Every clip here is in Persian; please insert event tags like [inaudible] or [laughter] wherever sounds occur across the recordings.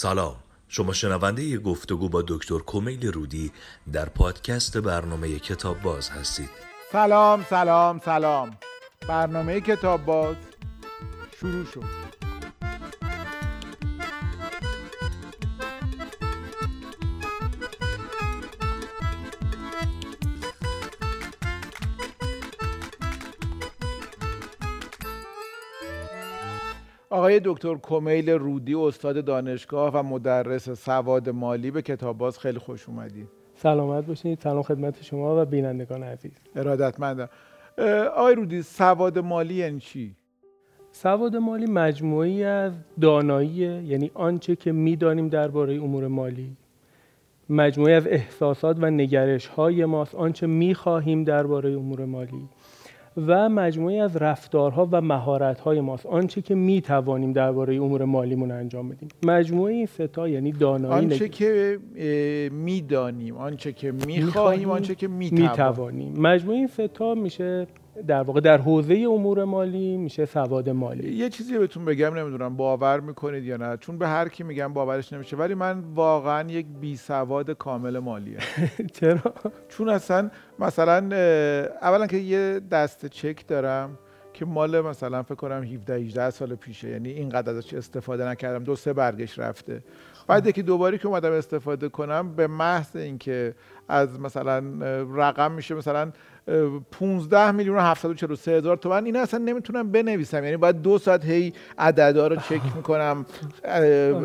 سلام. شما شنونده گفتگو با دکتر کمیل رودی در پادکست برنامه کتاب باز هستید. سلام سلام سلام. برنامه کتاب باز شروع شد. آقای دکتر کمیل رودی استاد دانشگاه و مدرس سواد مالی به کتاب باز خیلی خوش اومدید سلامت باشید سلام خدمت شما و بینندگان عزیز. ارادتمندم. آقای رودی سواد مالی یعنی چی؟ سواد مالی مجموعی از دانایی یعنی آنچه که می‌دانیم درباره امور مالی. مجموعی از احساسات و نگرش های ماست. آنچه می‌خواهیم درباره امور مالی. و مجموعی از رفتارها و مهارت‌های ماست. آنچه که می توانیم درباره امور مالیمون انجام بدیم. مجموعه این ستا یعنی دانایی آنچه که می‌دانیم آنچه که می‌خواهیم آنچه که می‌توانیم. مجموعه این ستا میشه در واقع در حوزه امور مالی میشه سواد مالی. یه چیزی بهتون بگم نمی‌دونم باور می‌کنید یا نه چون به هر کی میگم باورش نمیشه ولی من واقعا یک بی سواد کامل مالیه. [laughs] چرا؟ چون اصلا مثلا اولا که یه دست چک دارم که مال مثلا فکر کنم 17 18 سال پیشه یعنی اینقدر ازش استفاده نکردم دو سه برگش رفته. بعد یکی دوباره که اومدم استفاده کنم به محض اینکه از مثلا رقم میشه مثلا 15 میلیون و 743 هزار تومن. این اصلا نمی‌تونم بنویسم. یعنی باید دو ساعت هی عددا رو چک می‌کنم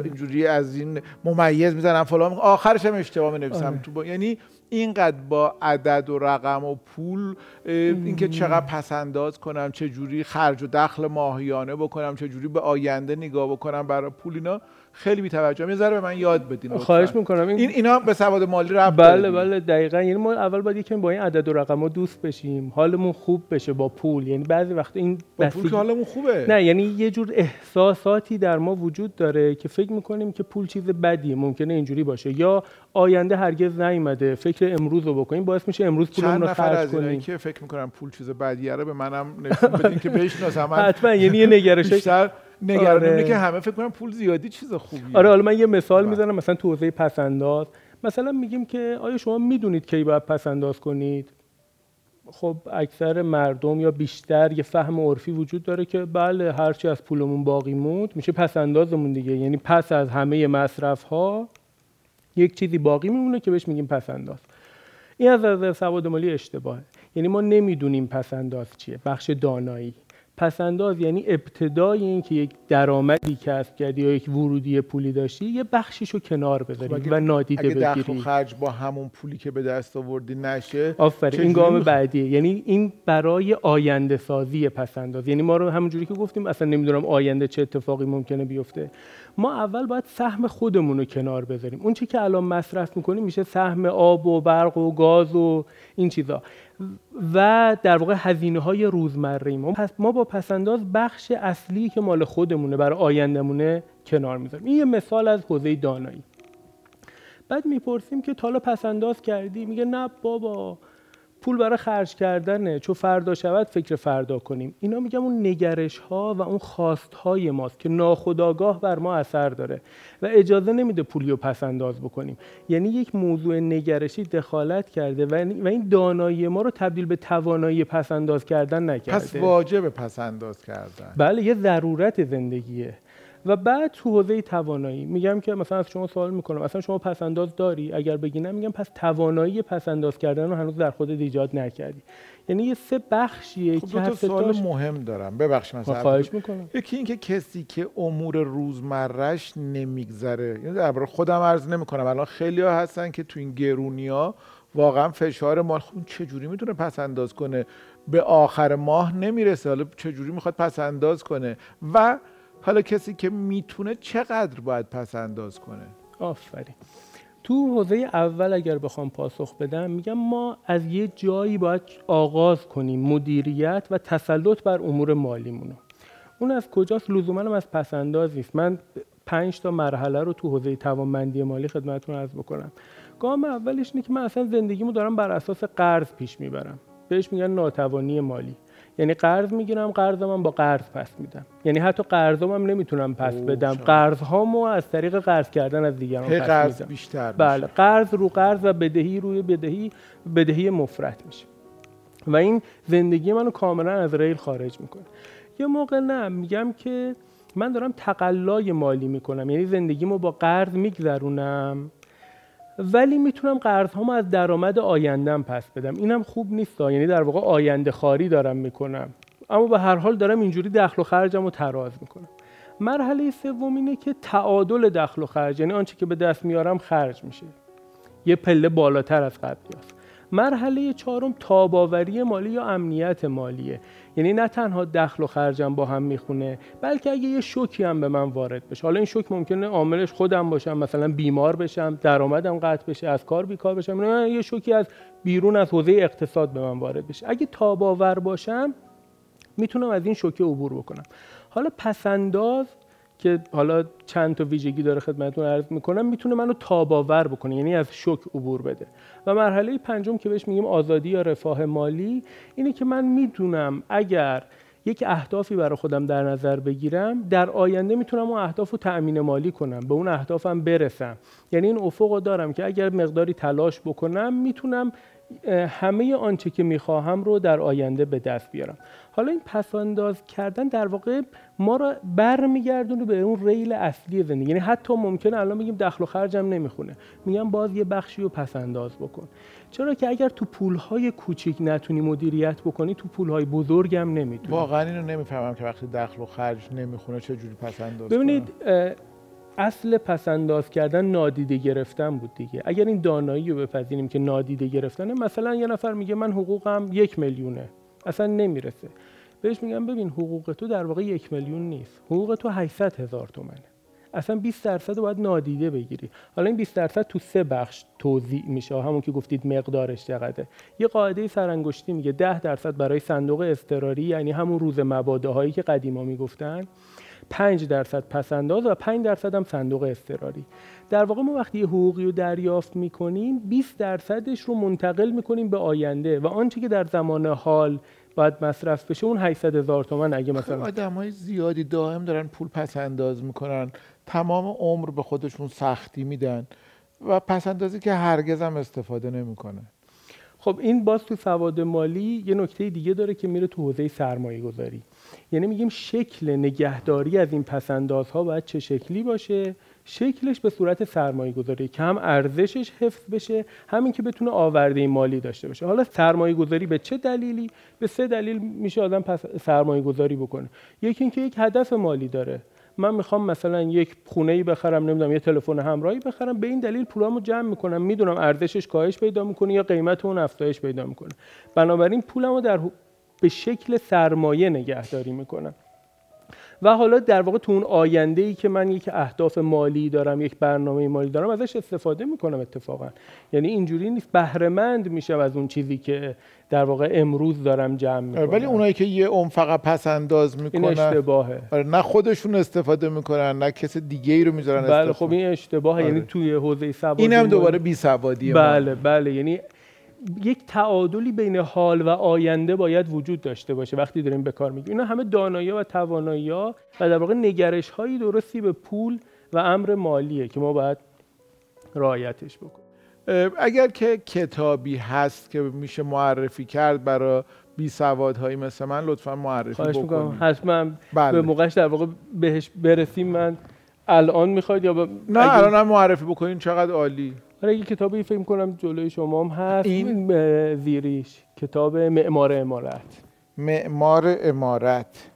اینجوری از این ممیز می‌زنم فلان آخرش هم اشتباه نویسم آره. تو یعنی اینقدر با عدد و رقم و پول اینکه چقدر پس انداز کنم چه جوری خرج و دخل ماهیانه بکنم چه جوری به آینده نگاه بکنم برای پول اینا. خیلی بی توجه یه ذره به من یاد بدین خواهش می‌کنم. این اینا به سواد مالی رفت بله بله دقیقا. یعنی ما اول باید یکم با این عدد و رقم ها دوست بشیم. حالمون خوب بشه با پول. یعنی بعضی وقت این با پول که حالمون خوبه. نه یعنی یه جور احساساتی در ما وجود داره که فکر می‌کنیم که پول چیز بدیه ممکنه اینجوری باشه. یا آینده هرگز نیومده فکر امروز رو بکنیم باعث میشه امروز پولمون رو خرج کنیم. که فکر می‌کنم پول چیز بدیه رو به منم نشون بدین که بشناسم. حتما یعنی یه نگرش نگران آره. که همه فکر کنن پول زیادی چیز خوبیه. آره حالا من یه مثال بله. می‌زنم مثلا تو حوزه پسنداز مثلا میگیم که آیا شما می‌دونید کی باید پسنداز کنید؟ خب اکثر مردم یا بیشتر یه فهم عرفی وجود داره که بله هرچی از پولمون باقی موند میشه پسندازمون دیگه. یعنی پس از همه مصرف ها یک چیزی باقی میمونه که بهش میگیم پسنداز این از نظر سواد مالی اشتباهه. یعنی ما نمی‌دونیم پسنداز چیه. بخش دانایی. پسنداز یعنی ابتدای این که یک درآمدی کسب کردی یا یک ورودی پولی داشتی یه بخشیشو کنار بذاری خب و نادیده اگه بگیری. اگه خرج با همون پولی که به دست آوردی نشه آفرین این گام بعدیه. یعنی این برای آینده سازی پسنداز. یعنی ما رو همونجوری که گفتیم اصلا نمی‌دونم آینده چه اتفاقی ممکنه بیفته. ما اول باید سهم خودمون رو کنار بذاریم. اون چی که الان مصرف می‌کنیم میشه سهم آب و برق و گاز و این چیزا. و در واقع هزینه های روزمره ما. پس ما با پسنداز بخش اصلی که مال خودمونه برای آیندهمونه کنار می‌ذاریم. این یه مثال از حوزه دانایی. بعد می‌پرسیم که تالا پسنداز کردی؟ میگه نه بابا پول برای خرج کردنه. چون فردا شود فکر فردا کنیم. اینا میگم اون نگرش ها و اون خواست های ماست که ناخداگاه بر ما اثر داره. و اجازه نمیده پولی رو پس انداز بکنیم. یعنی یک موضوع نگرشی دخالت کرده و این دانایی ما رو تبدیل به توانایی پس انداز کردن نکرده. پس واجب پس انداز کردن. بله یه ضرورت زندگیه. و بعد تو حوزه توانایی میگم که مثلا از شما سوال می‌کنم. اصلا شما پسنداز داری؟ اگر بگی نه میگم پس توانایی پسنداز کردن رو هنوز در خودت ایجاد نکردی. یعنی یه سه بخشیه خب که هر سوال مهم دارم. ببخش مثلا خواهش می‌کنم. یکی اینکه کسی که امور روزمرش نمیگذره. یعنی در خودم عرض نمی‌کنم. الان خیلی ها هستن که تو این گرونیا واقعا فشار مال خب چه جوری می‌تونه پس انداز کنه؟ به آخر ماه نمی‌رسه. حالا چه جوری می‌خواد پس انداز کنه؟ و حالا کسی که می‌تونه چقدر باید پس انداز کنه؟ آفرین. تو حوزه اول اگر بخوام پاسخ بدم میگم ما از یه جایی باید آغاز کنیم مدیریت و تسلط بر امور مالیمونو. اون از کجاست؟ لزوما هم از پسنداز نیست. من پنج تا مرحله رو تو حوزه توانمندی مالی خدمتتون عرض بکنم. گام اولش اینه که من اصلا زندگیمو دارم بر اساس قرض پیش می‌برم. بهش میگن ناتوانی مالی. یعنی قرض می‌گیرم قرضم هم با قرض پس میدم. یعنی حتی قرضم هم نمی‌تونم پس بدم. قرض هامو از طریق قرض کردن از دیگران پس قرض میدم. بیشتر. بله قرض رو قرض و بدهی روی بدهی بدهی مفرط میشه. و این زندگی منو کاملا از ریل خارج می‌کنه. یه موقع نه میگم که من دارم تقلای مالی می‌کنم. یعنی زندگیمو با قرض میگذرونم. ولی می‌تونم قرض هامو از درآمد آیندهم پس بدم. اینم خوب نیست یعنی در واقع آینده خاری دارم می‌کنم. اما به هر حال دارم اینجوری دخل و خرجم تراز می‌کنم. مرحله سوم اینه که تعادل دخل و خرج. یعنی آنچه که به دست میارم خرج میشه. یه پله بالاتر از قبلی است مرحله چهارم تاباوری مالی یا امنیت مالیه. یعنی نه تنها دخل و خرجم با هم می‌خونه بلکه اگه یه شوکی هم به من وارد بشه. حالا این شوک ممکنه عاملش خودم باشم مثلا بیمار بشم درآمدم قطع بشه از کار بیکار بشم. نه یه شوکی از بیرون از حوزه اقتصاد به من وارد بشه. اگه تاباور باشم می‌تونم از این شوکه عبور بکنم. حالا پسنداز که حالا چند تا ویژگی داره خدمتتون عرض می‌کنم می‌تونه منو تاباور بکنه یعنی از شوک عبور بده. و مرحله پنجم که بهش میگیم آزادی یا رفاه مالی اینه که من می‌دونم اگر یک اهدافی برای خودم در نظر بگیرم در آینده می‌تونم اون اهداف رو تأمین مالی کنم به اون اهدافم برسم. یعنی این افق دارم که اگر مقداری تلاش بکنم می‌تونم همه آنچه که می‌خواهم رو در آینده به دست بیارم. حالا این پسانداز کردن در واقع ما را برمیگردونه به اون ریل اصلی زندگی. یعنی حتی ممکنه الان بگیم دخل و خرجم نمی‌خونه. میگم باز یه بخشی رو پسنداز بکن. چرا که اگر تو پولهای کوچیک نتونی مدیریت بکنی تو پولهای بزرگم نمی‌تونی. واقعا اینو نمی‌فهمم که وقتی دخل و خرج نمی‌خونه چه جوری پس انداز ببینید اصل پسنداز کردن نادیده گرفتن بود دیگه. اگر این دانایی رو بپذیریم که نادیده گرفتنه مثلا یه نفر میگه من حقوقم یک میلیونه. اصلا نمی‌رسه. بهش میگم ببین حقوق تو در واقع یک میلیون نیست. حقوق تو 800 هزار تومنه. اصلا 20 درصد باید نادیده بگیری. حالا این 20 درصد تو سه بخش توضیح میشه. همون که گفتید مقدارش چقدره. یه قاعده سرانگشتی میگه 10 درصد برای صندوق اضطراری یعنی همون روز مبادا هایی که قدیما می‌گفتن 5 درصد پسنداز و 5 درصد هم صندوق اضطراری. در واقع ما وقتی یه حقوقی رو دریافت می‌کنیم 20 درصدش رو منتقل می‌کنیم به آینده و آنچه که در زمان حال باید مصرف بشه اون 800 هزار تومن. اگه مثلا آدم های زیادی دائم دارن پول پس انداز می‌کنن. تمام عمر به خودشون سختی میدن و پس اندازی که هرگز هم استفاده نمی‌کنه. خب این باز تو سواد مالی یه نکته دیگه داره که میره تو حوزه سرمایه گذاری یعنی میگیم شکل نگهداری از این پسندازها باید چه شکلی باشه؟ شکلش به صورت سرمایه گذاری که هم ارزشش حفظ بشه همین که بتونه آورده مالی داشته باشه. حالا سرمایه گذاری به چه دلیلی؟ به سه دلیل میشه آدم پس سرمایه گذاری بکنه. یکی اینکه یک هدف مالی داره. من می‌خوام مثلا یک خونه ای بخرم نمی‌دونم یه تلفن همراهی بخرم به این دلیل پولامو جمع می‌کنم. می‌دونم ارزشش کاهش پیدا می‌کنه یا قیمت اون افزایش پیدا می‌کنه. بنابراین پولمو در به شکل سرمایه نگهداری می‌کنم. و حالا در واقع تو اون آینده ای که من یک اهداف مالی دارم یک برنامه مالی دارم ازش استفاده می‌کنم اتفاقا یعنی اینجوری نیست بهرهمند میشم از اون چیزی که در واقع امروز دارم جمع می‌کنم ولی اونایی که یه عمر فقط پس انداز این می‌کنن اشتباهه آره نه خودشون استفاده می‌کنن نه کس دیگه ای رو می‌ذارن بله. خب این اشتباهه آره. یعنی توی حوزه سواد این مالی- دوباره بی سوادی بله بله یعنی یک تعادلی بین حال و آینده باید وجود داشته باشه وقتی داریم به کار میگیم. اینا همه دانایی و توانایی و در واقع نگرش هایی درستی به پول و امر مالیه که ما باید رعایتش بکنیم. اگر که کتابی هست که میشه معرفی کرد برای بی سوادهایی مثل من لطفا معرفی بکنید. حتما بله. به موقعش در واقع بهش برسیم. من الان می‌خواید یا ب... نه اگه- الان هم معرفی بکنین چقدر عالی. آره یه کتابی فکر کنم جلوی شما هم هست این؟ زیریش کتاب معمار امارت. معمار امارت.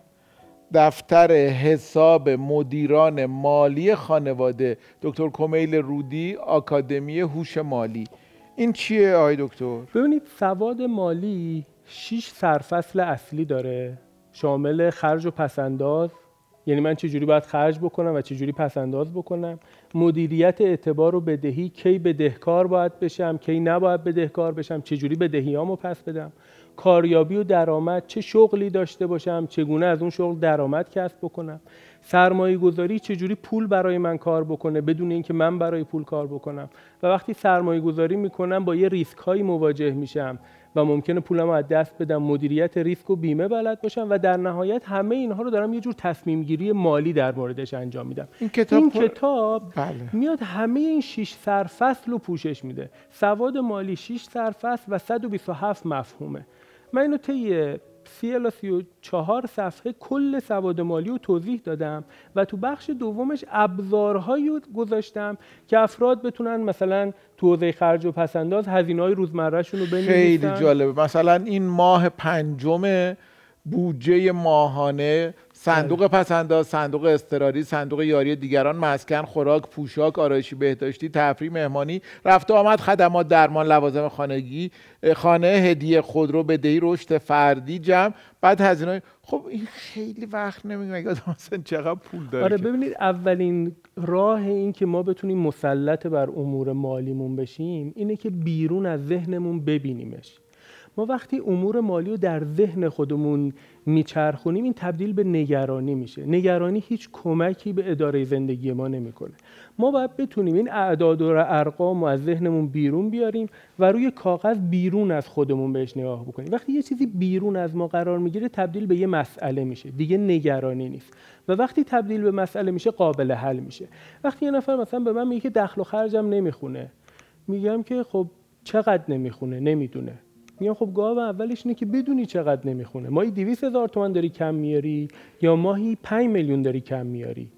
دفتر حساب مدیران مالی خانواده. دکتر کمیل رودی آکادمی هوش مالی. این چیه آقای دکتر؟ ببینید سواد مالی شیش سرفصل اصلی داره. شامل خرج و پسنداز یعنی من چجوری باید خرج بکنم و چجوری پسنداز بکنم؟ مدیریت اعتبار و بدهی کی بدهکار باید بشم کی نباید بدهکار بشم چجوری بدهیامو پس بدم؟ کاریابی و درآمد چه شغلی داشته باشم چگونه از اون شغل درآمد کسب بکنم؟ سرمایه گذاری چجوری پول برای من کار بکنه بدون اینکه من برای پول کار بکنم؟ و وقتی سرمایه گذاری می‌کنم با یه ریسک هایی مواجه میشم. و ممکنه پولم از دست بدم. مدیریت ریسک و بیمه بلد باشم و در نهایت همه اینها رو دارم یه جور تصمیم گیری مالی در موردش انجام میدم. این کتاب, این پر- کتاب بله. میاد همه این شش سرفصل رو پوشش میده. سواد مالی 6 سرفصل و 127 مفهومه. من اینو طی سی الی سی و چهار صفحه کل سواد مالی رو توضیح دادم و تو بخش دومش ابزارهایی رو گذاشتم که افراد بتونن مثلا تو حوزه خرج و پسنداز هزینه های روزمرهشون رو بنویسن. خیلی جالبه. مثلا این ماه پنجم بودجه ماهانه صندوق بله. پسنداز صندوق اضطراری صندوق یاری دیگران مسکن خوراک پوشاک آرایشی بهداشتی تفریح مهمانی رفت و آمد خدمات درمان لوازم خانگی خانه هدیه خودرو بدهی رشد فردی جمع. بعد هزینه خب این خیلی وقت نمیگه مگه آدم مثلا چقدر پول داره آره ببینید اولین راه این که ما بتونیم مسلط بر امور مالیمون بشیم اینه که بیرون از ذهنمون ببینیمش. ما وقتی امور مالی رو در ذهن خودمون میچرخونیم این تبدیل به نگرانی میشه. نگرانی هیچ کمکی به اداره زندگی ما نمی‌کنه. ما باید بتونیم این اعداد و ارقام رو از ذهنمون بیرون بیاریم و روی کاغذ بیرون از خودمون بهش نگاه بکنیم. وقتی یه چیزی بیرون از ما قرار می‌گیره تبدیل به یه مسئله میشه. دیگه نگرانی نیست. و وقتی تبدیل به مسئله میشه قابل حل میشه. وقتی یه نفر مثلا به من میگه که دخل و خرجم نمی‌خونه میگم که خب چقدر نمی‌خونه؟ نمی‌دونه. میگم خب گاو اولش اینه که بدونی چقدر نمی‌خونه. ماهی 200 هزار تومان داری کم میاری یا ماهی 5 میلیون داری کم میاری.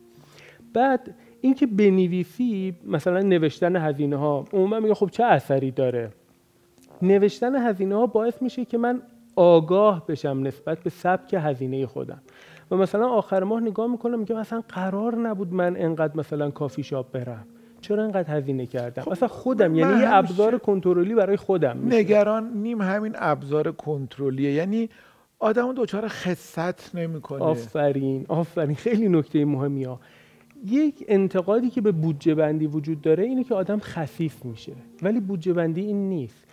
بعد اینکه بنویسی مثلا نوشتن هزینه ها عموما میگه خب چه اثری داره؟ نوشتن هزینه ها باعث میشه که من آگاه بشم نسبت به سبک هزینه خودم. و مثلا آخر ماه نگاه می‌کنم میگم اصلا قرار نبود من انقدر مثلا کافی شاپ برم. چرا انقدر هزینه کردم؟ خب، اصلا خودم یعنی یه ابزار کنترلی برای خودم میشه. نگران نیم همین ابزار کنترلیه. یعنی آدم دچار خصت نمی‌کنه. آفرین آفرین. خیلی نکته مهمی ها. یک انتقادی که به بودجه بندی وجود داره اینه که آدم خفیف میشه. ولی بودجه بندی این نیست.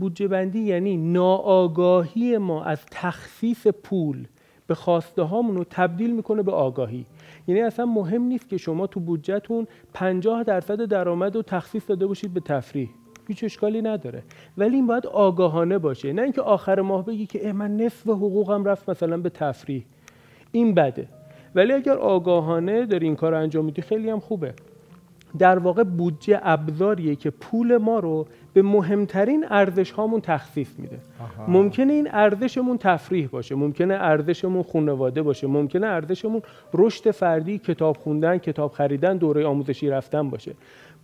بودجه بندی یعنی ناآگاهی ما از تخصیص پول به خواسته هامون رو تبدیل می‌کنه به آگاهی. یعنی اصلا مهم نیست که شما تو بودجهتون 50 درصد درآمد رو تخصیص داده باشید به تفریح. هیچ اشکالی نداره. ولی این باید آگاهانه باشه. نه اینکه آخر ماه بگی که اه، من نصف حقوقم رفت مثلا به تفریح. این بده. ولی اگر آگاهانه داری این کار انجام میدی خیلی هم خوبه. در واقع بودجه ابزاریه که پول ما رو به مهمترین ارزش هامون تخصیص میده ممکنه این ارزشمون تفریح باشه ممکنه ارزشمون خانواده باشه ممکنه ارزشمون رشد فردی کتاب خوندن کتاب خریدن دوره آموزشی رفتن باشه.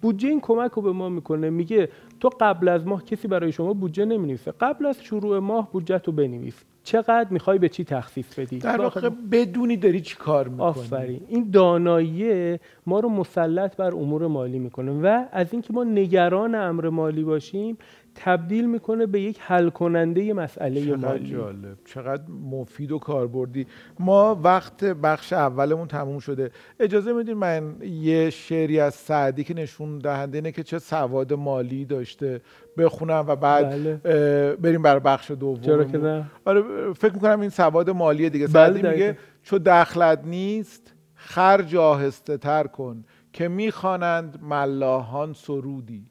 بودجه این کمک رو به ما می‌کنه میگه تو قبل از ماه کسی برای شما بودجه نمی‌نویسه. قبل از شروع ماه بودجه تو بنویس. چقدر می‌خوای به چی تخصیص بدی؟ در واقع بدونی داری چی کار می‌کنی. آفرین. این دانایی ما رو مسلط بر امور مالی می‌کنه و از اینکه ما نگران امر مالی باشیم تبدیل می‌کنه به یک حل کننده مسئله چقدر مالی. جالب. چقدر مفید و کاربردی. ما وقت بخش اولمون تموم شده. اجازه میدین من یه شعری از سعدی که نشون دهنده اینه که چه سواد مالی داشته. بخونم و بعد بله. بریم بر بخش دوم چرا که نه. آره فکر می‌کنم این سواد مالی دیگه. بله، سعدی دقیقاً. میگه چو دخلت نیست خرج آهسته تر کن که می‌خوانند ملاحان سرودی.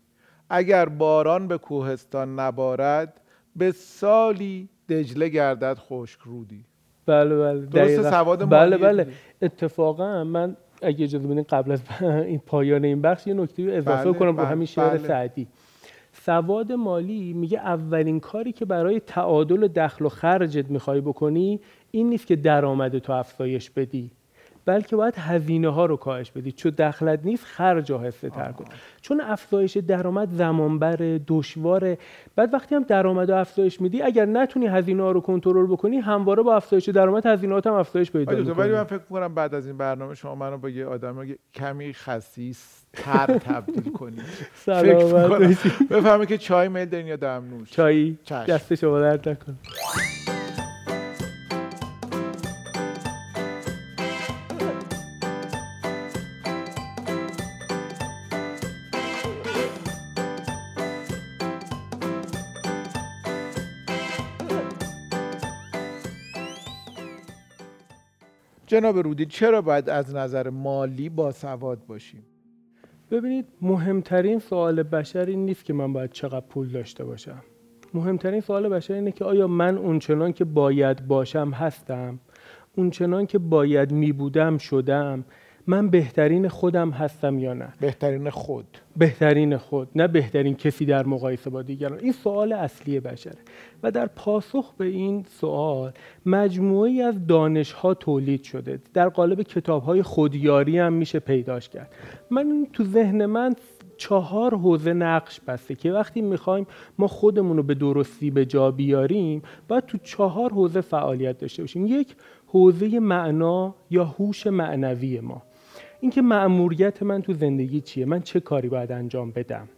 اگر باران به کوهستان نبارد به سالی دجله گردد خشک رودی بله بله دقیقاً. سواد بله مالی بله. اتفاقا من اگه اجازه بدین قبل از [laughs] این پایان این بخش یه نکته رو اضافه بله، کنم رو بله، همین شعر بله. سعدی سواد مالی میگه اولین کاری که برای تعادل دخل و خرجت می‌خوای بکنی این نیست که درآمد تو افزایش بدی بلکه باید هزینه ها رو کاهش بدی. چون دخلت نیست خرج آهسته تر کن. چون افزایش درآمد زمان بره دشواره بعد وقتی هم درآمد افزایش میدی اگر نتونی هزینه ها رو کنترل بکنی همواره با افزایش درآمد هزینه‌هات هم افزایش پیدا دکتر، ولی من فکر کنم بعد از این برنامه شما منو با یه آدم کمی خسیس تر تبدیل کنید. سلامت می‌کنم. بفهمه که چای میل دارین یا دمنوش چشم. دست شما درد نکن جناب رودی چرا باید از نظر مالی با سواد باشیم؟ ببینید مهمترین سوال بشر این نیست که من باید چقدر پول داشته باشم. مهمترین سوال بشر اینه که آیا من اونچنان که باید باشم هستم؟ اونچنان که باید می بودم شدم؟ من بهترین خودم هستم یا نه؟ بهترین خود. بهترین خود نه بهترین کسی در مقایسه با دیگران. این سوال اصلی بشره. و در پاسخ به این سوال مجموعی از دانش ها تولید شده. در قالب کتاب های خودیاری هم میشه پیداش کرد. من تو ذهن من چهار حوزه نقش بسته که وقتی می‌خوایم ما خودمون رو به درستی به جا بیاریم باید تو چهار حوزه فعالیت داشته باشیم. یک حوزه معنا یا هوش معنوی ما. اینکه مأموریت من تو زندگی چیه؟ من چه کاری باید انجام بدم؟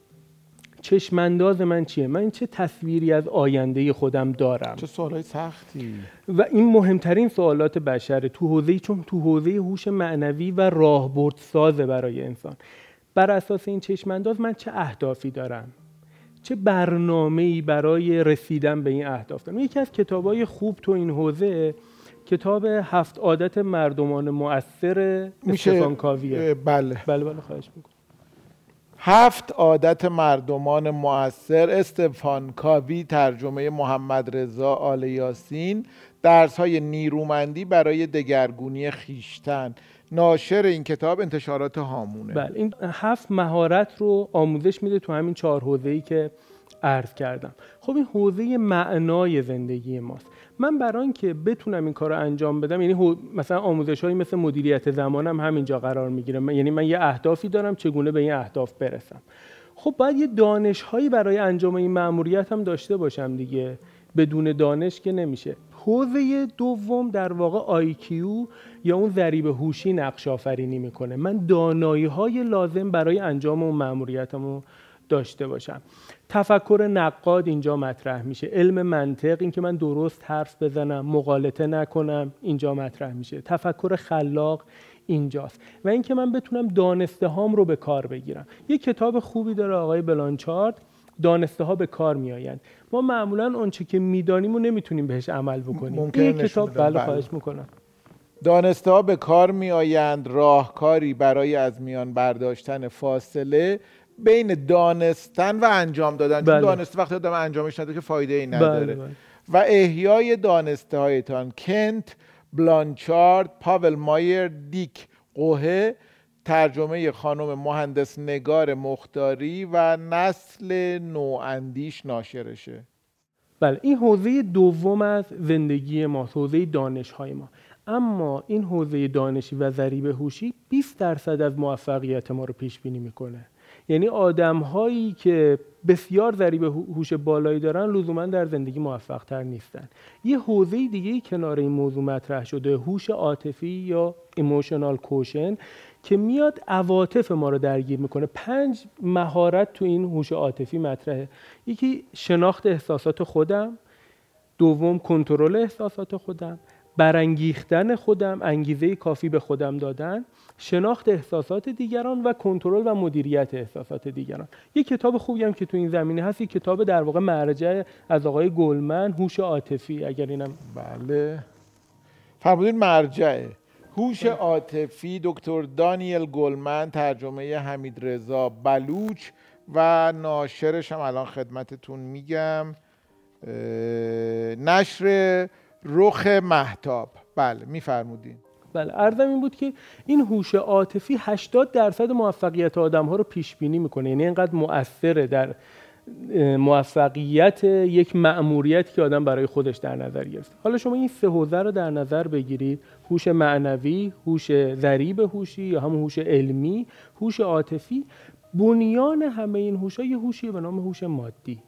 چشمانداز من چیه؟ من چه تصویری از آینده خودم دارم؟ چه سوالای سختی. و این مهمترین سوالات بشره تو حوزه چون تو حوزه هوش معنوی و راهبرد سازه برای انسان. بر اساس این چشمانداز من چه اهدافی دارم؟ چه برنامه ای برای رسیدن به این اهداف دارم؟ یکی از کتابای خوب تو این حوزه کتاب هفت عادت مردمان مؤثر استفان کاویه بله. بله بله خواهش می‌کنم. هفت عادت مردمان مؤثر استفان کاوی ترجمه محمد رضا آل یاسین درس های نیرومندی برای دگرگونی خیشتن. ناشر این کتاب انتشارات هامونه. بله این هفت مهارت رو آموزش میده تو همین چهار حوزه ای که عرض کردم. خب این حوزه معنای زندگی ماست. من برای که بتونم این کار رو انجام بدم یعنی مثلا آموزش هایی مثل مدیریت زمانم همینجا قرار می‌گیره. یعنی من یه اهدافی دارم چگونه به این اهداف برسم. خب باید یه دانش هایی برای انجام این مأموریت هم داشته باشم دیگه. بدون دانش که نمیشه. حوزه دوم در واقع IQ یا اون ذریب هوشی نقش آفرینی می‌کنه. من دانایی های لازم برای انجام اون مأموریتمو داشته باشم. تفکر نقاد اینجا مطرح میشه. علم منطق اینکه من درست حرف بزنم مقالطه نکنم اینجا مطرح میشه. تفکر خلاق اینجاست. و اینکه من بتونم دانسته هام رو به کار بگیرم. یه کتاب خوبی داره آقای بلانچارد دانسته ها به کار میآیند. ما معمولا آنچه که می‌دانیم و نمی‌تونیم بهش عمل بکنیم. ممکن کتاب بله, بله. خواهش می‌کنم. دانسته ها به کار می آیند راهکاری برای از میان برداشتن فاصله بین دانستن و انجام دادن. بله. چون دانسته وقتی آدم انجامش نده که فایده ای نداره. بله. بله. و احیای دانسته هایتان کنت بلانچارد پاول مایر دیک قوه ترجمه خانم مهندس نگار مختاری و نسل نواندیش ناشرشه. بله این حوزه دوم از زندگی ما حوزه دانش های ما. اما این حوزه دانشی و ذریب هوشی 20 درصد از موفقیت ما رو پیش بینی می‌کنه. یعنی آدم هایی که بسیار ذریب هوش بالایی دارن لزوما در زندگی موفق تر نیستن. یه حوزه دیگه کنار این موضوع مطرح شده هوش عاطفی یا emotional quotient که میاد عواطف ما رو درگیر می‌کنه. پنج مهارت تو این هوش عاطفی مطرحه. یکی شناخت احساسات خودم دوم کنترل احساسات خودم برانگیختن خودم انگیزه کافی به خودم دادن. شناخت احساسات دیگران و کنترل و مدیریت احساسات دیگران. یک کتاب خوبی هم که تو این زمینه هست یک کتاب در واقع مرجع از آقای گلمن هوش عاطفی. اگر اینم بله. فرمودین مرجعه هوش عاطفی دکتر دانیل گلمن ترجمه حمید رضا بلوچ و ناشرش هم الان خدمتتون میگم. نشر رخ محتاب. بله میفرمودین. بله ارزم این بود که این هوش عاطفی 80 درصد موفقیت آدم ها رو پیش بینی می‌کنه. یعنی اینقدر مؤثره در موفقیت یک مأموریت که آدم برای خودش در نظر گرفت حالا شما این سه حوزه رو در نظر بگیرید. هوش معنوی هوش ذریب هوشی یا همون هوش علمی هوش عاطفی. بنیان همه این هوش یه هوشی به نام هوش مادی.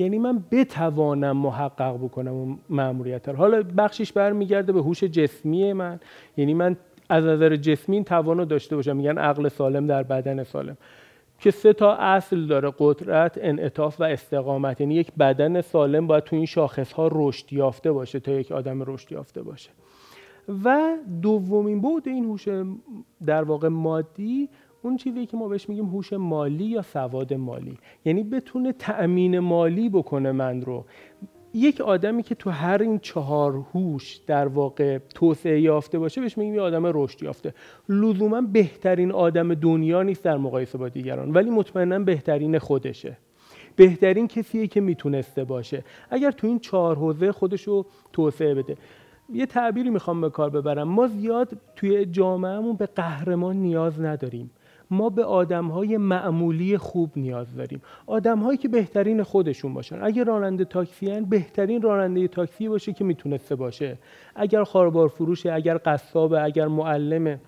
یعنی من بتوانم محقق بکنم اون مأموریت رو. حالا بخشش برمیگرده به هوش جسمی من. یعنی من از نظر جسمی این داشته باشم. میگن عقل سالم در بدن سالم. که سه تا اصل داره قدرت انعطاف و استقامت. یعنی یک بدن سالم باید تو این شاخص ها رشد یافته باشه تا یک آدم رشد یافته باشه. و دومین بود این هوش در واقع مادی اون چیزی که ما بهش میگیم هوش مالی یا سواد مالی. یعنی بتونه تأمین مالی بکنه من رو. یک آدمی که تو هر این چهار هوش در واقع توسعه یافته باشه بهش میگیم یه آدم رشد یافته. لزوما بهترین آدم دنیا نیست در مقایسه با دیگران ولی مطمئنا بهترین خودشه. بهترین کسیه که می‌تونسته باشه. اگر تو این چهار حوزه خودش رو توسعه بده. یه تعبیری می‌خوام به کار ببرم. ما زیاد توی جامعهمون به قهرمان نیاز نداریم. ما به آدم های معمولی خوب نیاز داریم. آدم هایی که بهترین خودشون باشن. اگر راننده تاکسی هن بهترین راننده تاکسی باشه که می‌تونسته باشه. اگر خاربار فروشه اگر قصابه اگر معلمه.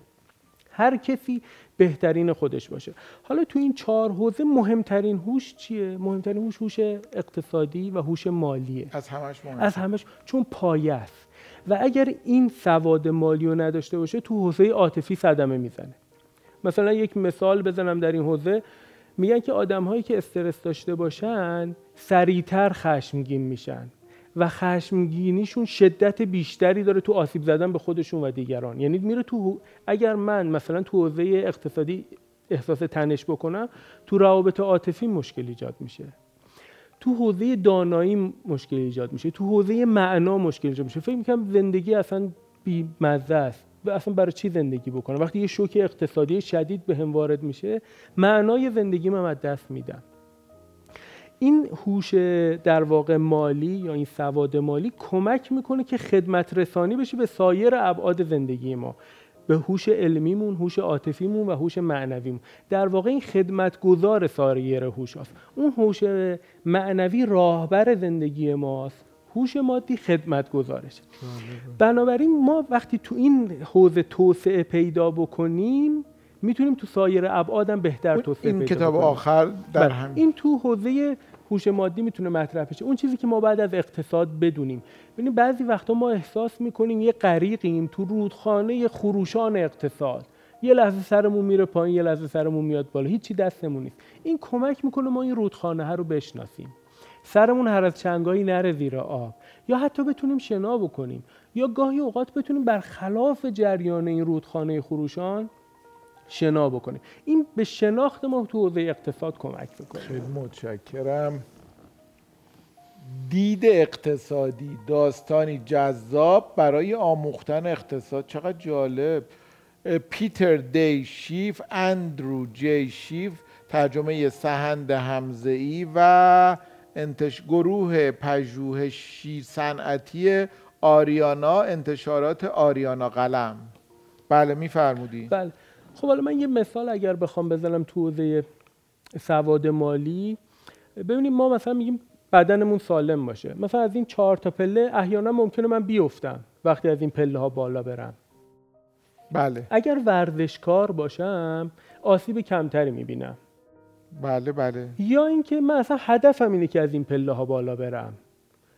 هر کسی بهترین خودش باشه. حالا تو این چهار حوزه مهمترین هوش چیه؟ مهمترین هوش هوش اقتصادی و هوش مالیه. از همش مهم از همش. چون پایه است. و اگر این سواد مالی رو نداشته باشه تو حوزه عاطفی صدمه می‌زنه. مثلا یک مثال بزنم در این حوزه. میگن که آدم هایی که استرس داشته باشن سریعتر خشمگین میشن و خشمگینیشون شدت بیشتری داره تو آسیب زدن به خودشون و دیگران. یعنی میره تو اگر من مثلا تو حوزه اقتصادی احساس تنش بکنم تو روابط عاطفی مشکل ایجاد میشه. تو حوزه دانایی مشکل ایجاد میشه. تو حوزه معنا مشکل ایجاد میشه. فکر می‌کنم زندگی اصلا بی مزه است. اصلا برای چی زندگی بکنم؟ وقتی یه شوک اقتصادی شدید به هم وارد میشه معنای زندگی من از دست میدم این هوش در واقع مالی یا این سواد مالی کمک می‌کنه که خدمت رسانی بشه به سایر ابعاد زندگی ما. به هوش علمیمون، هوش عاطفیمون و هوش معنویمون. در واقع این خدمتگزار سایر هوش هست. اون هوش معنوی راهبر زندگی ماست. هوش مادی خدمت گذارش بنابراین ما وقتی تو این حوزه توسعه پیدا بکنیم می‌تونیم تو سایر ابعادم بهتر توسعه این پیدا کتاب بکنیم. آخر در بله. هم این تو حوزه هوش مادی می‌تونه مطرح بشه. اون چیزی که ما بعد از اقتصاد بدونیم. ببینید بعضی وقتا ما احساس می‌کنیم یه غریقیم تو رودخانه خروشان اقتصاد. یه لحظه سرمون میره پایین یه لحظه سرمون میاد بالا. هیچی دستمون نیست. این کمک می‌کنه ما این رودخانه ها رو بشناسیم. سرمون هر از چنگایی نره زیر آب. یا حتی بتونیم شنا بکنیم. یا گاهی اوقات بتونیم برخلاف جریان این رودخانه خروشان شنا بکنیم. این به شناخت ما تو حوزه اقتصاد کمک می‌کنه. خیلی متشکرم. دید اقتصادی داستانی جذاب برای آموختن اقتصاد. چقدر جالب. پیتر دی شیف اندرو جی شیف ترجمه سهند همزه‌ای و انتش... گروه پژوهشی صنعتی آریانا انتشارات آریانا قلم. بله میفرمودی. بله. خب حالا من یه مثال اگر بخوام بزنم تو حوزه سواد مالی. ببینیم ما مثلا میگیم بدنمون سالم باشه. مثلا از این چهار تا پله احیانا ممکنه من بیفتم وقتی از این پله ها بالا برم. بله. اگر ورزشکار باشم آسیب کمتری می‌بینم. بله بله. یا اینکه من اصلا هدفم اینه که از این پله ها بالا برم.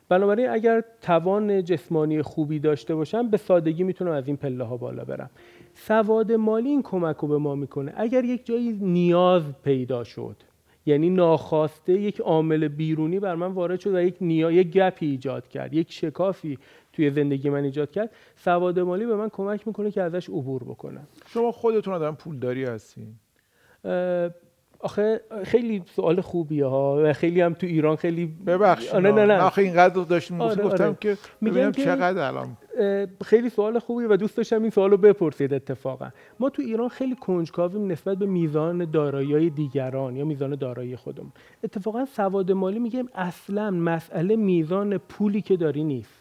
بنابراین اگر توان جسمانی خوبی داشته باشم به سادگی می‌تونم از این پله ها بالا برم. سواد مالی این کمک رو به ما می‌کنه. اگر یک جایی نیاز پیدا شد یعنی ناخواسته یک عامل بیرونی بر من وارد شد و یک نیا یک گپی ایجاد کرد یک شکافی توی زندگی من ایجاد کرد سواد مالی به من کمک می‌کنه که ازش عبور بکنم. شما خودتون آدم پولداری هستین؟ آخه خیلی سوال خوبیه ها و خیلی هم تو ایران خیلی ببخشید. آه، نه نه. نه آخه اینقدر داشتیم آره، گفتم آره. که میگم چقدر الان. خیلی سوال خوبیه و دوست داشتم این سوال رو بپرسید اتفاقا. ما تو ایران خیلی کنجکاویم نسبت به میزان دارایی دیگران یا میزان دارایی خودمون. اتفاقا سواد مالی میگیم اصلا مسئله میزان پولی که داری نیست.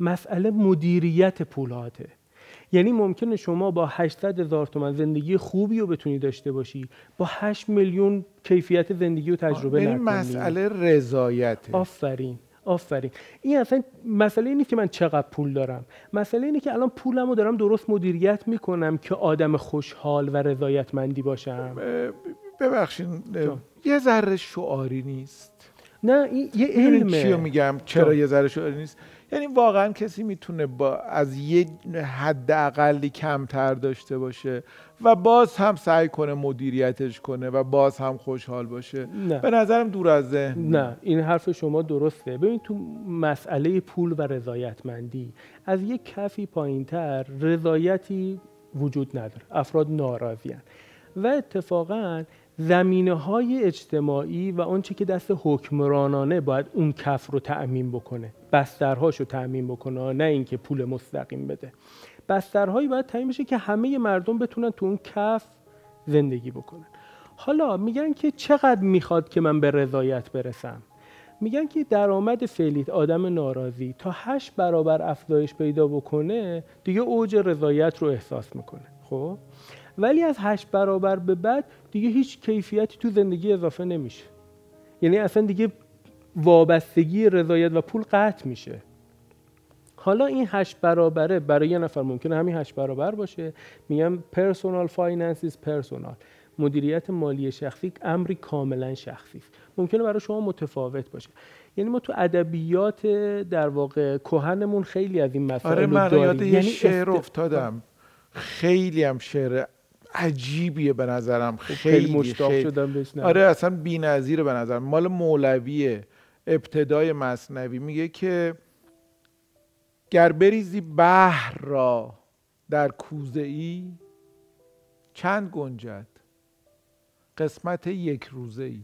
مسئله مدیریت پولاته یعنی ممکنه شما با 800 هزار تومن زندگی خوبی رو بتونی داشته باشی. با 8 میلیون کیفیت زندگی رو تجربه یعنی نکنی. مسئله رضایته. آفرین آفرین. این اصلا مسئله این نیست که من چقدر پول دارم. مسئله اینه که الان پولم رو دارم درست مدیریت می‌کنم که آدم خوشحال و رضایتمندی باشم. ببخشید. یه ذره شعاری نیست. نه این یه می‌دونین چی علمه میگم؟ چرا. یه ذره شعاری نیست؟ یعنی واقعا کسی می‌تونه با از یه حد اقلی کمتر داشته باشه و باز هم سعی کنه مدیریتش کنه و باز هم خوشحال باشه. نه. به نظرم دور از ذهن. نه. این حرف شما درسته. ببین تو مسئله پول و رضایتمندی از یک کفی پایینتر رضایتی وجود نداره. افراد ناراضیان و اتفاقا زمینه های اجتماعی و آنچه که دست حکمرانانه باید اون کف رو تأمین بکنه. بسترهاش رو تأمین بکنه نه اینکه پول مستقیم بده. بسترهایی باید تعیین بشه که همه مردم بتونن تو اون کف زندگی بکنن. حالا میگن که چقدر می‌خواد که من به رضایت برسم؟ میگن که درآمد فعلیت آدم ناراضی تا هشت برابر افزایش پیدا بکنه دیگه اوج رضایت رو احساس می‌کنه. خب؟ ولی از هشت برابر به بعد دیگه هیچ کیفیتی تو زندگی اضافه نمیشه. یعنی اصلا دیگه وابستگی رضایت و پول قطع میشه. حالا این هشت برابره برای یه نفر ممکنه همین هشت برابر باشه. میگم personal finance personal مدیریت مالی شخصی امری کاملا شخصی است. ممکنه برای شما متفاوت باشه. یعنی ما تو ادبیات در واقع کهنمون خیلی از این مسائل آره من یاد یه شعر افتادم. خیلی هم شعر عجیبیه به نظرم. خیلی خیلی مشتاق خیلی. شدم بهش نه. آره اصلا بی‌نظیره به نظر مال مولویه ابتدای مصنوی. میگه که گر بریزی بحر را در کوزه ای چند گنجد؟ قسمت یک روزه ای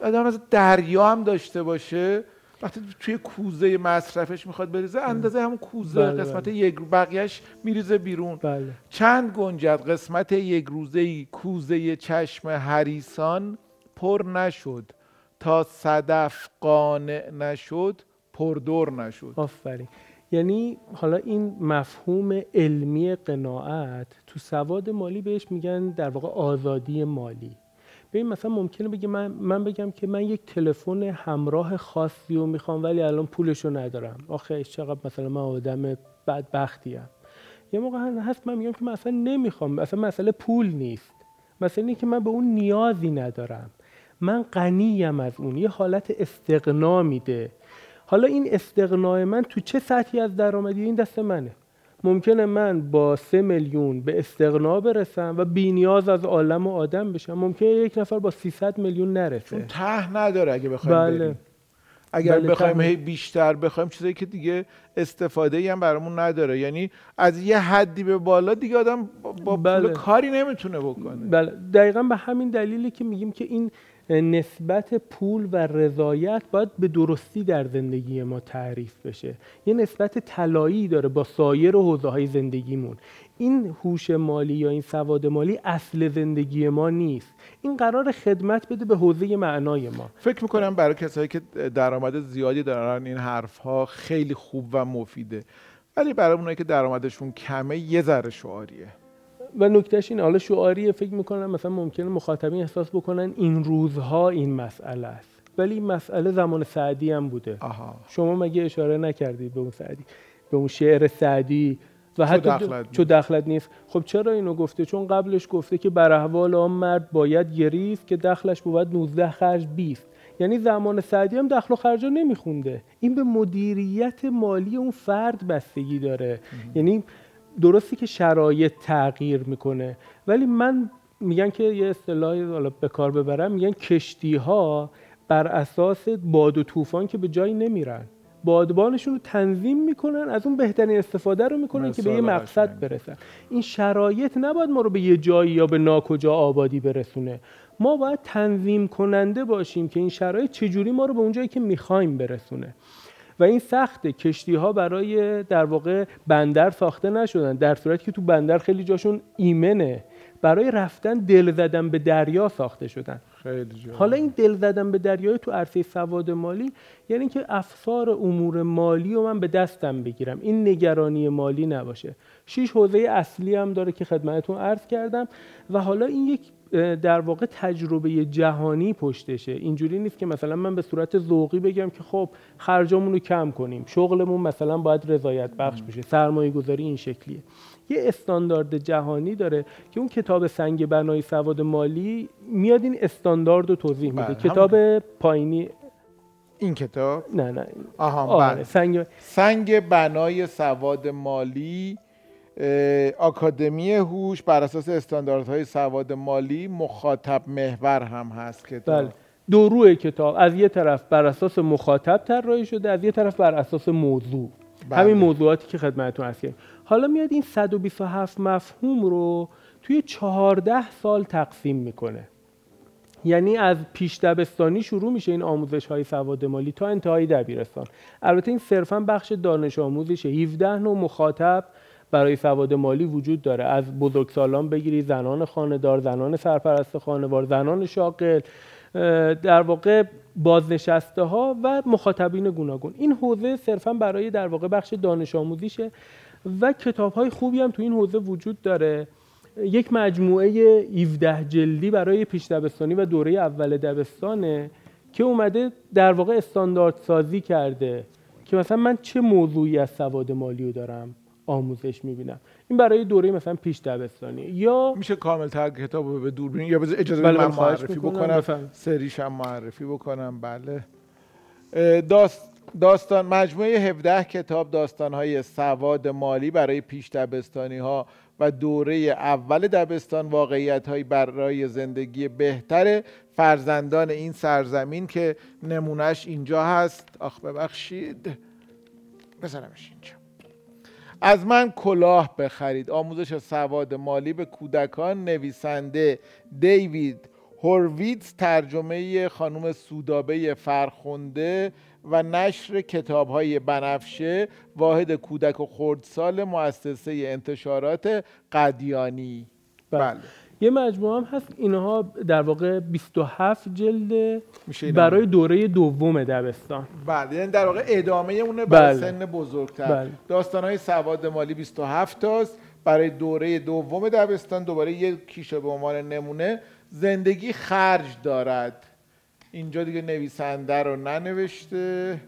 آدم از دریا هم داشته باشه. وقتی توی کوزه مصرفش می‌خواد بریزه اندازه همون کوزه بله، قسمت بله. یک بقیهش میریزه بیرون. بله. چند گنجد قسمت یک روزه کوزه چشم حریسان پر نشد تا صدف قانع نشد پردر نشد. آفرین. یعنی حالا این مفهوم علمی قناعت تو سواد مالی بهش میگن در واقع آزادی مالی. ببین مثلا ممکنه بگه من, من بگم که من یک تلفن همراه خاصی رو می‌خوام ولی الان پولش رو ندارم. آخه چقدر مثلا من آدم بدبختیم یه موقع هست من میگم که من اصلا نمی‌خوام اصلا مسئله پول نیست. مثلا اینه که من به اون نیازی ندارم. من غنیم از اون. یه حالت استقنا میده. حالا این استقناع من تو چه سطحی از درآمدی این دست منه. ممکنه من با سه میلیون به استقنا برسم و بینیاز از عالم و آدم بشم ممکنه یک نفر با 300 میلیون نرسه چون ته نداره اگه بخوایم بله. بریم اگر بله، بخوایم. هی بیشتر بخوایم چیزایی که دیگه استفاده ای هم برامون نداره یعنی از یه حدی به بالا دیگه آدم با- با بله. پول کاری نمی‌تونه بکنه بله دقیقا به همین دلیلی که میگیم که این نسبت پول و رضایت باید به درستی در زندگی ما تعریف بشه. یه نسبت طلایی داره با سایر حوزه های زندگیمون. این هوش مالی یا این سواد مالی اصل زندگی ما نیست. این قرار خدمت بده به حوزه معنای ما. فکر می‌کنم برای کسایی که درآمد زیادی دارن این حرف ها خیلی خوب و مفیده. ولی برای اونایی که درآمدشون کمه یه ذره شعاریه. و نکتهش این حالا شعاریه فکر می‌کنم مثلا ممکنه مخاطبین احساس بکنن این روزها این مسئله است. ولی این مسئله زمان سعدی هم بوده. آها. شما مگه اشاره نکردید به اون سعدی؟ به اون شعر سعدی؟ و حتی. چو دخلت نیست. خب چرا اینو گفته؟ چون قبلش گفته که بر احوال آن مرد باید گریست که دخلش بود 19 خرج 20 یعنی زمان سعدی هم دخل و خرجا نمیخونده. این به مدیریت مالی اون فرد بستگی داره. یعنی درستی که شرایط تغییر می‌کنه. ولی من میگن که یه اصطلاحی حالا به کار ببرم میگن کشتی ها بر اساس باد و طوفان که به جایی نمیرن. بادبانشون رو تنظیم می‌کنن از اون بهترین استفاده رو می‌کنن که به یه مقصد. برسن. این شرایط نباید ما رو به یه جایی یا به ناکجا آبادی برسونه. ما باید تنظیم کننده باشیم که این شرایط چجوری ما رو به اون جایی که می‌خوایم برسونه. و این سخته. کشتی ها برای در واقع بندر ساخته نشدن در صورتی که تو بندر خیلی جاشون ایمنه. برای رفتن دل زدن به دریا ساخته شدن. خیلی. حالا این دل زدن به دریای تو عرصه سواد مالی یعنی که افسار امور مالی رو من به دستم بگیرم. این نگرانی مالی نباشه. شیش حوزه اصلی هم داره که خدمتتون عرض کردم. و حالا این یک در واقع تجربه جهانی پشتشه. اینجوری نیست که مثلا من به صورت ذوقی بگم که خب خرجامون رو کم کنیم. شغلمون مثلا باید رضایت بخش بشه. سرمایه گذاری این شکلیه. یه استاندارد جهانی داره که اون کتاب سنگ بنای سواد مالی میاد این استاندارد رو توضیح میده. بله، کتاب پایینی این کتاب؟ نه نه. آها آره بله. سنگ سنگ بنای سواد مالی آکادمی هوش بر اساس استانداردهای سواد مالی مخاطب محور هم هست کتاب بله. دو روی کتاب. از یه طرف بر اساس مخاطب طراحی شده از یه طرف بر اساس موضوع. بله. همین موضوعاتی که خدمتتون کردم حالا میاد این 127 مفهوم رو توی 14 سال تقسیم می‌کنه. یعنی از پیش دبستانی شروع میشه این آموزش های سواد مالی تا انتهای دبیرستان. البته این صرفا بخش دانش آموزشه. 17 نوع مخاطب برای سواد مالی وجود داره. از بزرگسالان بگیری زنان خانهدار زنان سرپرست خانوار زنان شاغل در واقع بازنشسته ها و مخاطبین گوناگون. این حوزه صرفا برای در واقع بخش دانش آموزیشه و کتاب های خوبی هم تو این حوزه وجود داره. یک مجموعه 17 جلدی برای پیش دبستانی و دوره اول دبستانه که اومده در واقع استاندارد سازی کرده که مثلا من چه موضوعی از سواد مالی رو دارم؟ آموزش می‌بینم. این برای دوره مثلا پیش دبستانی. یا میشه کامل تر کتاب رو به دور یا اجازه بله من معرفی بکنم. سریش هم معرفی بکنم. بله. داست داستان مجموعه 17 کتاب داستانهای سواد مالی برای پیش دبستانی ها و دوره اول دبستان واقعیت های برای زندگی بهتر فرزندان این سرزمین که نمونهش اینجا هست. آخ ببخشید. بذارمش اینجا. از من کلاه بخرید. آموزش سواد مالی به کودکان نویسنده دیوید هورویتز ترجمه خانم سودابه فرخونده و نشر کتاب های بنفشه واحد کودک و خردسال مؤسسه انتشارات قدیانی. بله. یه مجموعه هم هست اینها در واقع 27 جلد برای دوره دوم دبستان. بله یعنی در واقع ادامه اونه برای بله. سن بزرگتر. بله. داستان های سواد مالی 27 تاست. برای دوره دوم دبستان دوباره یک کیشه به عنوان نمونه زندگی خرج دارد. اینجا دیگه نویسنده رو ننوشته.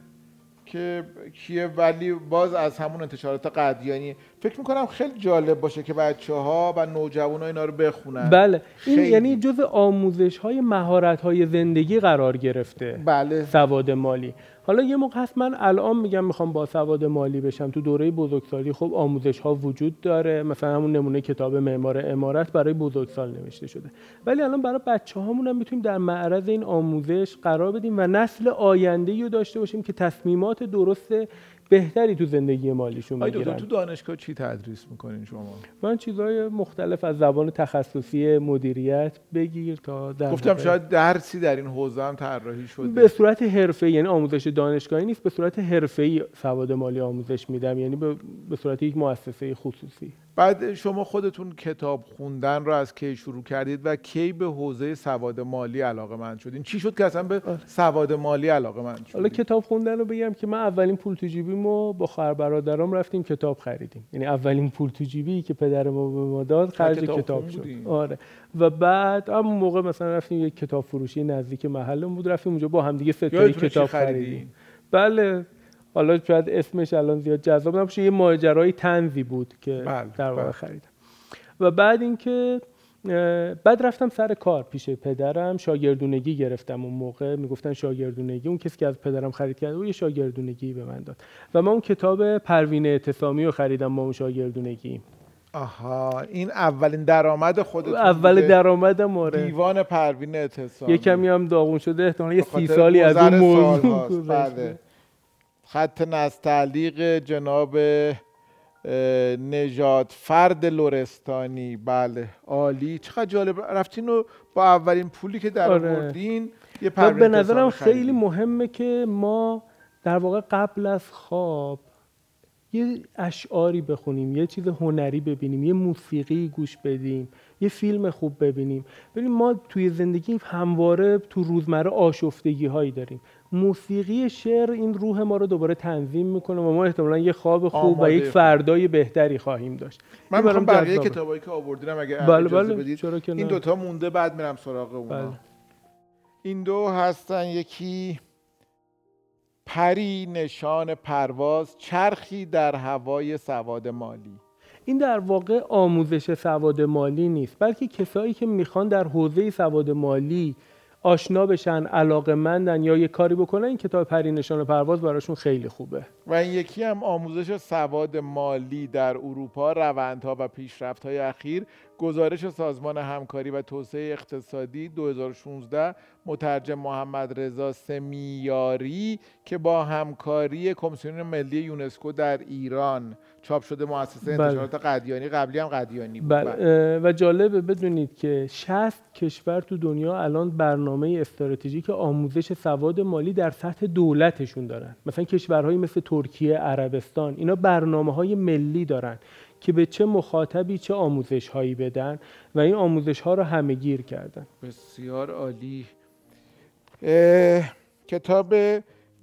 که کیه ولی باز از همون انتشارات قدیانی فکر می‌کنم خیلی جالب باشه که بچه ها و نوجوان ها اینا رو بخونن. بله این یعنی جز آموزش های مهارت های زندگی قرار گرفته. بله. سواد مالی. حالا یه موقع هست من الان میگم می‌خوام با سواد مالی بشم تو دوره بزرگسالی خب آموزش ها وجود داره مثلا همون نمونه کتاب معمار امارت برای بزرگسال نوشته شده. ولی الان برای بچه هامون هم می‌تونیم در معرض این آموزش قرار بدیم و نسل آینده رو داشته باشیم که تصمیمات درست بهتری تو زندگی مالیشون بگیرن تو دانشگاه چی تدریس می‌کنین شما؟ من چیزهای مختلف از زبان تخصصی مدیریت بگیر تا در گفتم شاید درسی در این حوزه هم طراحی شده. به صورت حرفه یعنی آموزش دانشگاهی نیست به صورت حرفه‌ای سواد مالی آموزش میدم یعنی به صورت یک مؤسسه خصوصی. بعد شما خودتون کتاب خوندن رو از کی شروع کردید و کی به حوزه سواد مالی علاقه من شدین؟ چی شد که اصلا به آره. سواد مالی علاقه من شدید حالا کتاب خوندن رو بگم که من اولین پول تو جیبیمو با خواهر برادرام رفتیم کتاب خریدیم. یعنی اولین پول تو جیبی که پدر ما به ما داد خرج کتاب, کتاب شد. آره. و بعد همون موقع مثلا رفتیم یک کتاب فروشی نزدیک محلمون بود رفتیم اونجا با هم دیگه ستایی کتاب خریدیم؟ بله. حالا شاید اسمش الان زیاد جذاب نباشه یه ماجرای تنزی بود که بله، در واقع بله. خریدم. و بعد اینکه بعد رفتم سر کار پیش پدرم شاگردونگی گرفتم اون موقع. می‌گفتن شاگردونگی. اون کسی که از پدرم خرید کرده و یه شاگردونگی به من داد. و من اون کتاب پروین اعتصامی رو خریدم با اون شاگردونگی. آها این اولین درآمد خودت اول درآمدم آره دیوان پروین اعتصامی. یه کمی هم داغون شده احتمالاً یه سی سالی از اون موضوع بله. خط نستعلیق جناب نجات فرد لورستانی بله عالی. چقدر جالب. رفتین و با اولین پولی که در آره. یه به نظرم خیلی مهمه که ما در واقع قبل از خواب یه اشعاری بخونیم یه چیز هنری ببینیم یه موسیقی گوش بدیم یه فیلم خوب ببینیم. ببینیم ما توی زندگی همواره تو روزمره آشفتگی هایی داریم. موسیقی شعر این روح ما رو دوباره تنظیم می‌کنه و ما احتمالا یه خواب خوب و یک فردای بهتری خواهیم داشت. من می‌خوام بقیه کتابایی که آوردینم اگه بله بله. بدید این دوتا مونده بعد میرم سراغ اونا. بله. این دو هستن یکی پری نشان پرواز چرخی در هوای سواد مالی. این در واقع آموزش سواد مالی نیست بلکه کسایی که می‌خوان در حوزه سواد مالی آشنا بشن علاقه مندن یا یه کاری بکنن این کتاب پری نشان پرواز براشون خیلی خوبه. و این یکی هم آموزش سواد مالی در اروپا روندها و پیشرفت‌های اخیر. گزارش سازمان همکاری و توسعه اقتصادی 2016 مترجم محمد رضا سمیاری که با همکاری کمیسیون ملی یونسکو در ایران چاپ شده مؤسسه بله. انتشارات قدیانی قبلی هم قدیانی بود بله. بله. و جالبه بدونید که 60 کشور تو دنیا الان برنامه استراتژیک آموزش سواد مالی در سطح دولتشون دارن مثلا کشورهایی مثل ترکیه عربستان اینا برنامه های ملی دارن که به چه مخاطبی چه آموزش هایی بدن و این آموزش ها رو همه گیر کردن. بسیار عالی. کتاب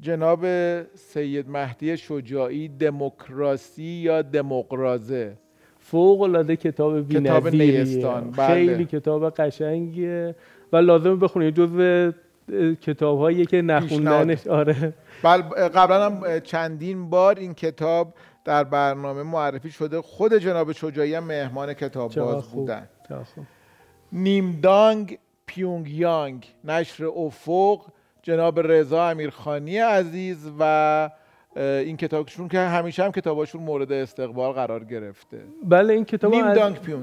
جناب سید مهدی شجاعی دموکراسی یا دموقرازه؟ فوق العاده کتاب کتاب بی‌نظیریه. نیستان، بله. خیلی کتاب قشنگیه و لازم بخونید جزو کتاب هایی که نخوندنش. آره. بل قبلا هم چندین بار این کتاب در برنامه معرفی شده خود جناب شجاعی هم مهمان کتاب باز. بودن. نیمدانگ پیونگ یانگ نشر افق جناب رضا امیرخانی عزیز و این کتابشون که همیشه هم کتاباشون مورد استقبال قرار گرفته بله این کتاب نیم از,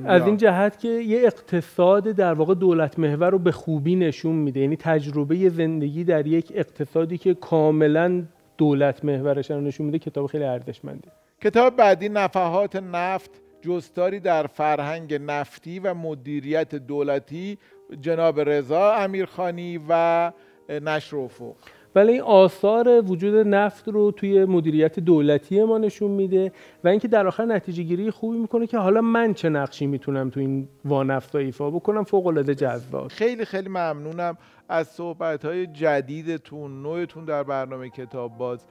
از. این جهت که یه اقتصاد در واقع دولت محور رو به خوبی نشون میده یعنی تجربه زندگی در یک اقتصادی که کاملا دولت محورش رو نشون میده کتاب خیلی ارزشمندی کتاب بعدی نفحات نفت جستاری در فرهنگ نفتی و مدیریت دولتی جناب رضا امیرخانی و نشر افق. ولی این آثار وجود نفت رو توی مدیریت دولتی ما نشون میده و اینکه در آخر نتیجه گیری خوبی می‌کنه که حالا من چه نقشی می‌تونم تو این وانفتا ایفا بکنم؟ فوق العاده جذاب. خیلی خیلی ممنونم از صحبت های جدیدتون نوعتون در برنامه کتاب باز.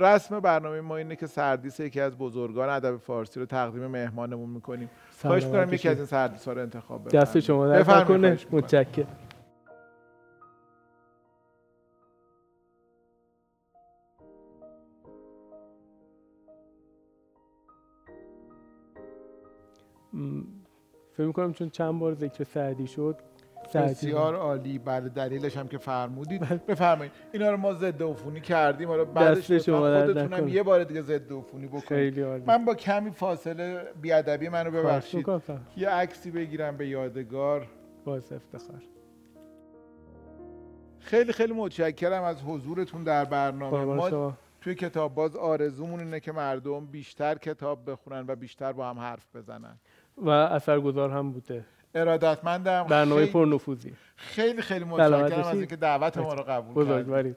رسم برنامه ما اینه که سردیس یکی از بزرگان ادب فارسی رو تقدیم مهمانمون می‌کنیم خواهش می‌کنم یکی از این سردیس ها رو انتخاب دست بفرمایید. شما در کنه. متشکرم فکر می‌کنم چون چند بار ذکر سعدی شد بسیار عالی. بله دلیلش هم که فرمودید. بفرمایید. اینا رو ما ضد عفونی کردیم. حالا بعدش خودتونم. یه بار دیگه ضد عفونی بکنید. من با کمی فاصله بیادبی منو خواهش ببخشید. یه عکسی بگیرم به یادگار. باز افتخار. خیلی خیلی متشکرم از حضورتون در برنامه ما. توی کتاب باز آرزومون اینه که مردم بیشتر کتاب بخونن و بیشتر با هم حرف بزنن. و اثرگذار هم بوده. ارادتمندم. برنامه خیلی پرنفوذی. خیلی خیلی متشکرم از. اینکه دعوت ما رو قبول کردید